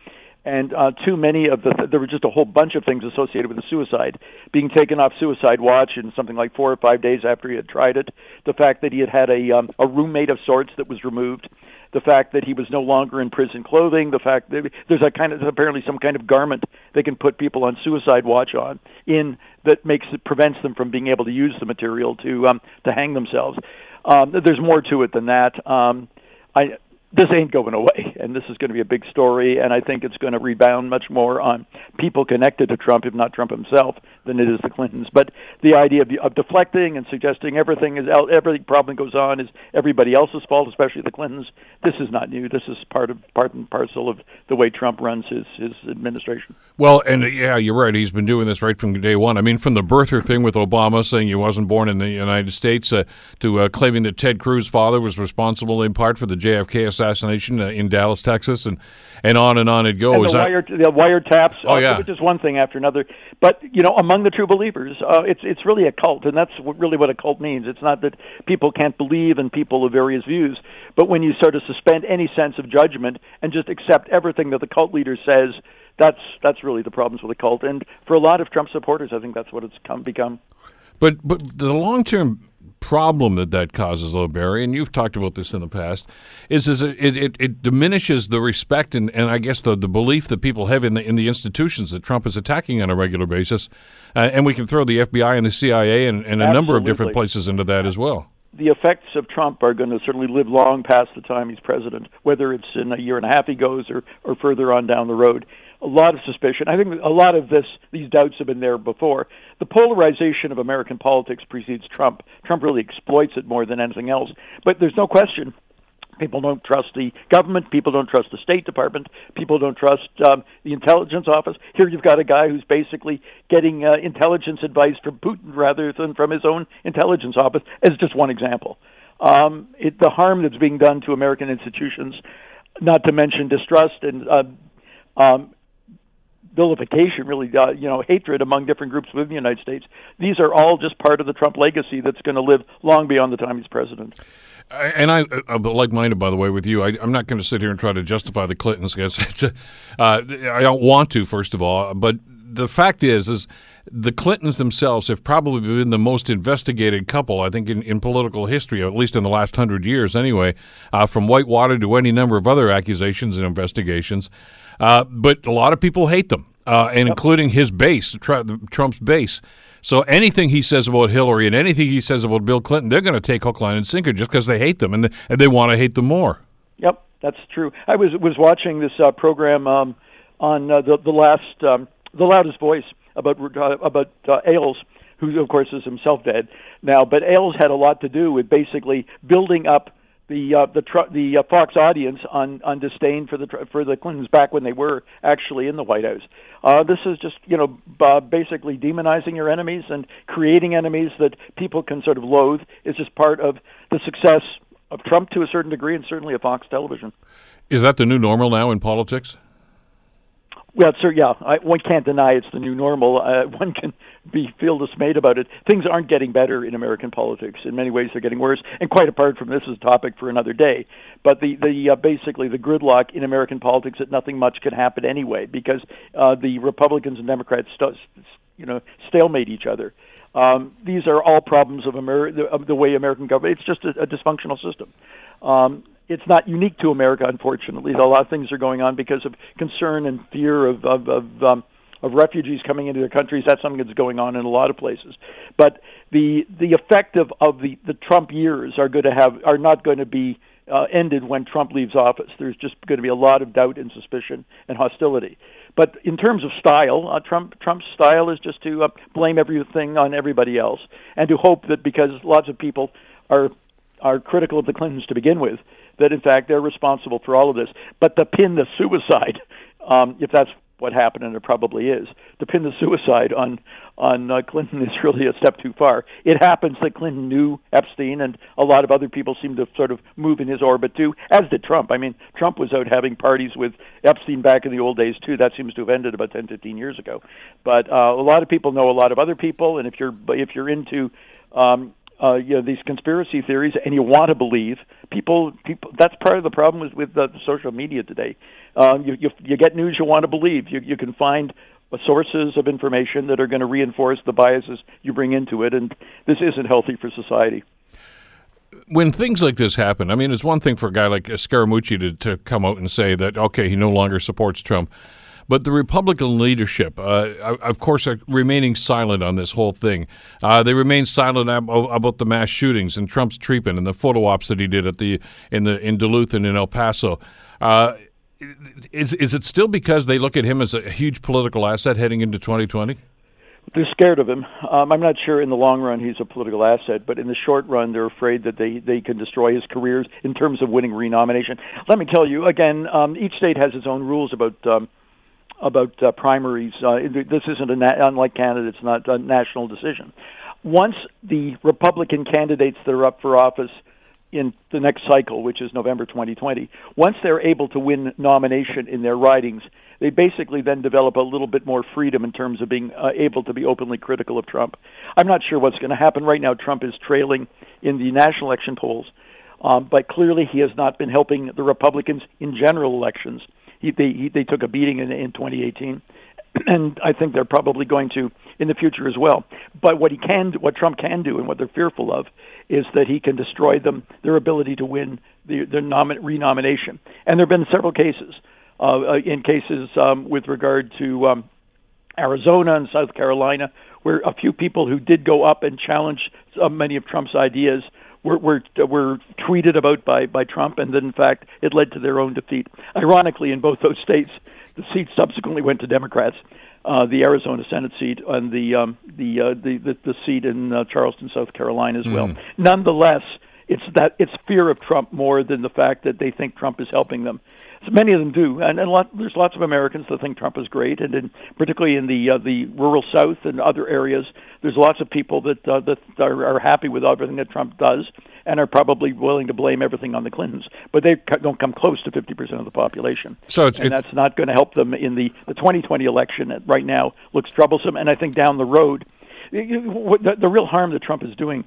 and uh, too many of the there were just a whole bunch of things associated with the suicide being taken off suicide watch in something like four or five days after he had tried it the fact that he had had a um, a roommate of sorts that was removed the fact that he was no longer in prison clothing the fact that there's a kind of apparently some kind of garment they can put people on suicide watch on in that makes it prevents them from being able to use the material to um to hang themselves um there's more to it than that um I this ain't going away. And this is going to be a big story. And I think it's going to rebound much more on people connected to Trump, if not Trump himself, than it is the Clintons. But the idea of, of deflecting and suggesting everything is every problem goes on is everybody else's fault, especially the Clintons. This is not new. This is part of part and parcel of the way Trump runs his his administration. Well, and uh, yeah, you're right. He's been doing this right from day one. I mean, from the birther thing with Obama saying he wasn't born in the United States uh, to uh, claiming that Ted Cruz's father was responsible in part for the JFK assassination uh, in Dallas, Texas, and and on and on it goes. And the, wire, the wiretaps, oh, yeah. which is one thing after another. But you know, among the true believers, uh, it's it's really a cult, and that's what, really what a cult means. It's not that people can't believe in people of various views, but when you sort of suspend any sense of judgment and just accept everything that the cult leader says, that's that's really the problems with the cult. And for a lot of Trump supporters, I think that's what it's come become. But but the long term problem that that causes, though, Barry, and you've talked about this in the past, is is it, it, it diminishes the respect and, and I guess the, the belief that people have in the in the institutions that Trump is attacking on a regular basis, uh, and we can throw the FBI and the CIA and, and a number of different places into that as well. The effects of Trump are going to certainly live long past the time he's president, whether it's in a year and a half he goes or, or further on down the road a lot of suspicion. I think a lot of this, these doubts have been there before. The polarization of American politics precedes Trump. Trump really exploits it more than anything else. But there's no question. People don't trust the government. People don't trust the State Department. People don't trust um, the intelligence office. Here you've got a guy who's basically getting uh, intelligence advice from Putin rather than from his own intelligence office, as just one example. Um, it, the harm that's being done to American institutions, not to mention distrust and uh, um, vilification, really, uh, you know, hatred among different groups within the United States. These are all just part of the Trump legacy that's going to live long beyond the time he's president. And I, I'm like-minded, by the way, with you. I, am not going to sit here and try to justify the Clintons. [laughs] Because uh, I don't want to, first of all. But the fact is, is the Clintons themselves have probably been the most investigated couple, I think, in, in political history, at least in the last hundred years, anyway. Uh, from Whitewater to any number of other accusations and investigations. Uh, but a lot of people hate them, uh, and including his base, Trump's base. So anything he says about Hillary and anything he says about Bill Clinton, they're going to take hook, line, and sinker just because they hate them and they, and they want to hate them more. Yep, that's true. I was was watching this uh, program um, on uh, the the last um, the loudest voice about uh, about uh, Ailes, who of course is himself dead now. But Ailes had a lot to do with basically building up the uh, the tr- the uh, Fox audience on on disdain for the for the Clintons back when they were actually in the White House. Uh, this is just you know uh, basically demonizing your enemies and creating enemies that people can sort of loathe is just part of the success of Trump to a certain degree and certainly of Fox Television. Is that the new normal now in politics? Well, sir, yeah, I, one can't deny it's the new normal. Uh, [laughs] one can be feel dismayed about it. Things aren't getting better in American politics. In many ways, they're getting worse. And quite apart from this, is a topic for another day. But the the uh, basically the gridlock in American politics that nothing much can happen anyway because uh, the Republicans and Democrats, st- you know, stalemate each other. Um, these are all problems of, Ameri- of the way American government. It's just a, a dysfunctional system. Um, it's not unique to America, unfortunately. A lot of things are going on because of concern and fear of of of, um, of refugees coming into their countries. That's something that's going on in a lot of places. But the the effect of, of the the Trump years are going to have are not going to be uh, ended when Trump leaves office. There's just going to be a lot of doubt and suspicion and hostility. But in terms of style, uh, Trump Trump's style is just to uh, blame everything on everybody else and to hope that because lots of people are are critical of the Clintons to begin with, that in fact they're responsible for all of this. But to pin the suicide, [laughs] um, if that's what happened, and it probably is, to pin the suicide on on uh, Clinton is [laughs] really a step too far. It happens that Clinton knew Epstein, and a lot of other people seem to sort of move in his orbit too, as did Trump. I mean, Trump was out having parties with Epstein back in the old days too. That seems to have ended about 10, 15 years ago. But uh, a lot of people know a lot of other people, and if you're if you're into um, uh, you know these conspiracy theories, and you want to believe people. People that's part of the problem with with the social media today. Um, you, you you get news you want to believe. You you can find sources of information that are going to reinforce the biases you bring into it, and this isn't healthy for society when things like this happen, I mean, it's one thing for a guy like Scaramucci to, to come out and say that, okay, he no longer supports Trump. But the Republican leadership, uh, of course, are remaining silent on this whole thing. Uh, they remain silent ab- about the mass shootings and Trump's treatment and the photo ops that he did at the in the in Duluth and in El Paso. Uh, is is it still because they look at him as a huge political asset heading into 2020? They're scared of him. Um, I'm not sure in the long run he's a political asset, but in the short run, they're afraid that they, they can destroy his careers in terms of winning renomination. Let me tell you again. Um, each state has its own rules about um, about uh, primaries. Uh, this isn't a na- unlike Canada. It's not a national decision. Once the Republican candidates that are up for office in the next cycle, which is November 2020, once they're able to win nomination in their ridings, they basically then develop a little bit more freedom in terms of being uh, able to be openly critical of Trump. I'm not sure what's going to happen right now. Trump is trailing in the national election polls, um, but clearly he has not been helping the Republicans in general elections. He, they, he, they took a beating in, in 2018, [clears throat] and I think they're probably going to in the future as well. But what he can, what Trump can do, and what they're fearful of, is that he can destroy them their ability to win the, their nomin- renomination. And there have been several cases, uh, uh, in cases um, with regard to um, Arizona and South Carolina, where a few people who did go up and challenge uh, many of Trump's ideas were, were were tweeted about by by Trump, and then in fact it led to their own defeat. Ironically, in both those states, the seats subsequently went to Democrats. Uh, the Arizona Senate seat and the um, the, uh, the the the seat in uh, Charleston, South Carolina, as well. Mm. Nonetheless, it's that it's fear of Trump more than the fact that they think Trump is helping them. So many of them do, and, and lot, there's lots of Americans that think Trump is great, and in, particularly in the uh, the rural South and other areas, there's lots of people that uh, that are, are happy with everything that Trump does, and are probably willing to blame everything on the Clintons, but they don't come close to 50% of the population. So it's, and it's, that's not going to help them in the the 2020 election. Right now looks troublesome, and I think down the road, the, the real harm that Trump is doing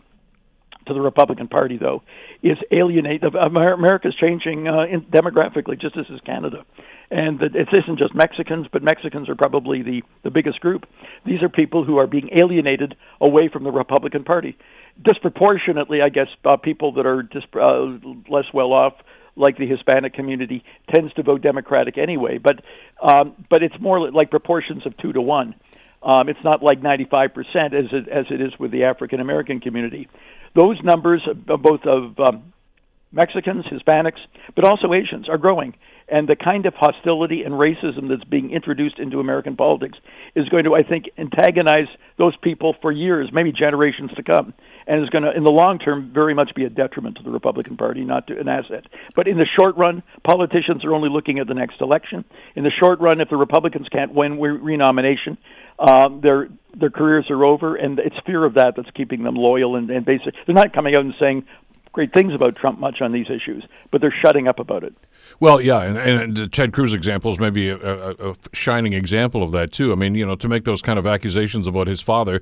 to the Republican Party, though, is alienate. America's changing uh, in, demographically, just as is Canada, and it isn't just Mexicans, but Mexicans are probably the the biggest group. These are people who are being alienated away from the Republican Party. Disproportionately, I guess, uh, people that are uh, less well off like the Hispanic community tends to vote Democratic anyway. But um, but it's more like proportions of two to one. Um, it's not like 95% as it, as it is with the African American community. Those numbers, both of um, Mexicans, Hispanics, but also Asians, are growing. And the kind of hostility and racism that's being introduced into American politics is going to, I think, antagonize those people for years, maybe generations to come, and is going to, in the long term, very much be a detriment to the Republican Party, not to an asset. But in the short run, politicians are only looking at the next election. In the short run, if the Republicans can't win renomination, um, their their careers are over, and it's fear of that that's keeping them loyal and, and basically they're not coming out and saying great things about Trump much on these issues, but they're shutting up about it. Well, yeah, and, and the Ted Cruz example is maybe a, a, a, shining example of that too. I mean, you know, to make those kind of accusations about his father,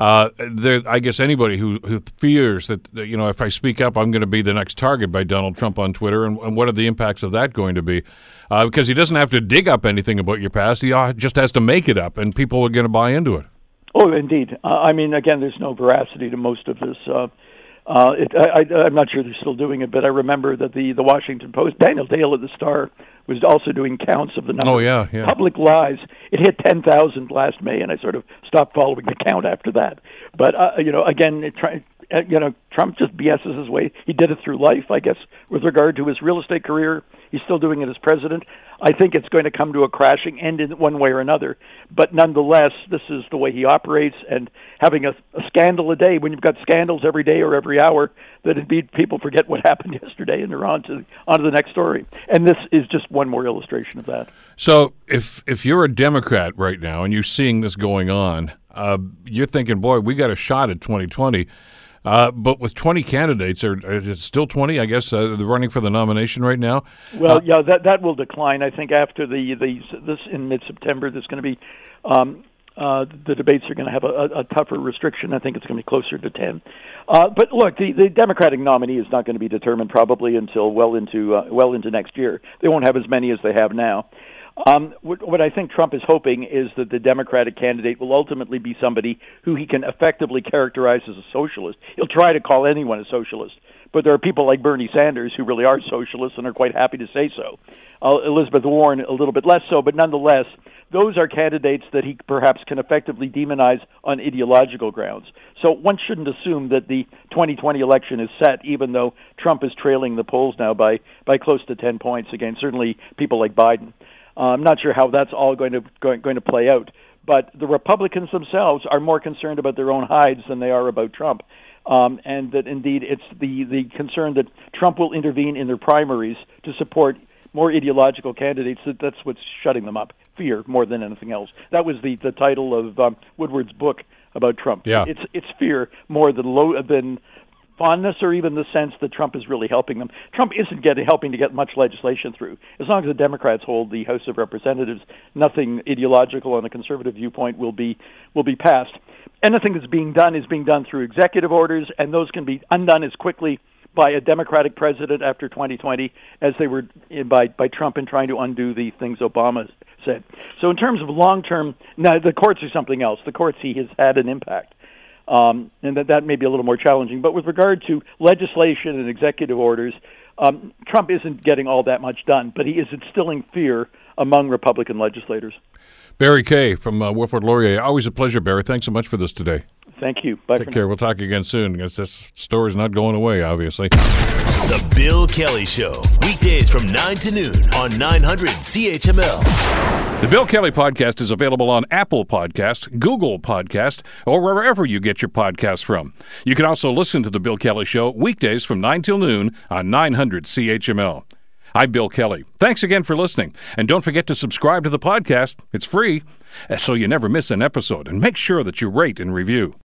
uh, there, I guess anybody who, who fears that, you know if I speak up, I'm going to be the next target by Donald Trump on Twitter, and, and what are the impacts of that going to be? Uh, because he doesn't have to dig up anything about your past; he uh, just has to make it up, and people are going to buy into it. Oh, indeed. Uh, I mean, again, there's no veracity to most of this. Uh, it, I, I, I'm not sure they're still doing it, but I remember that the the Washington Post, Daniel Dale of the Star, was also doing counts of the number. Oh yeah, yeah. Public lies. It hit ten thousand last May, and I sort of stopped following the count after that. But uh, you know, again, it try, you know, Trump just BS's his way. He did it through life, I guess, with regard to his real estate career. He's still doing it as president. I think it's going to come to a crashing end in one way or another. But nonetheless, this is the way he operates. And having a, a scandal a day, when you've got scandals every day or every hour, that indeed people forget what [laughs] happened yesterday and they're on to on to the next story. And this is just one more illustration of that. So if if you're a Democrat right now and you're seeing this going on, uh, you're thinking, boy, we got a shot at 2020. Uh, but with 20 candidates, or is it still 20? I guess uh, they're running for the nomination right now. Well, uh, yeah, that that will decline. I think after the the this in mid September, there's going to be um, uh, the debates are going to have a, a, tougher restriction. I think it's going to be closer to 10. Uh, but look, the, the Democratic nominee is not going to be determined probably until well into uh, well into next year. They won't have as many as they have now. Um, what, what I think Trump is hoping is that the Democratic candidate will ultimately be somebody who he can effectively characterize as a socialist. He'll try to call anyone a socialist, but there are people like Bernie Sanders who really are socialists and are quite happy to say so. Uh, Elizabeth Warren a little bit less so, but nonetheless, those are candidates that he perhaps can effectively demonize on ideological grounds. So one shouldn't assume that the 2020 election is set, even though Trump is trailing the polls now by by close to 10 points against certainly people like Biden. Uh, I'm not sure how that's all going to going, going to play out, but the Republicans themselves are more concerned about their own hides than they are about Trump. Um, and that indeed it's the, the concern that Trump will intervene in their primaries to support more ideological candidates. That that's what's shutting them up. Fear more than anything else. That was the the title of um, Woodward's book about Trump. Yeah. It's it's fear more than low than fondness or even the sense that Trump is really helping them. Trump isn't getting helping to get much legislation through. As long as the Democrats hold the House of Representatives, nothing ideological on a conservative viewpoint will be will be passed. Anything that's being done is being done through executive orders, and those can be undone as quickly by a Democratic president after 2020 as they were by by Trump in trying to undo the things Obama said. So in terms of long term, now the courts are something else. The courts he has had an impact. Um, and that that may be a little more challenging. But with regard to legislation and executive orders, um, Trump isn't getting all that much done, but he is instilling fear among Republican legislators. Barry Kay from uh, Laurier. Always a pleasure, Barry. Thanks so much for this today. Thank you. Bye Take care. We'll talk again soon because this story's not going away, obviously. The Bill Kelly Show, weekdays from 9 to noon on 900 CHML. The Bill Kelly Podcast is available on Apple Podcast, Google Podcast, or wherever you get your podcasts from. You can also listen to The Bill Kelly Show weekdays from 9 till noon on 900 CHML. I'm Bill Kelly. Thanks again for listening. And don't forget to subscribe to the podcast. It's free, so you never miss an episode. And make sure that you rate and review.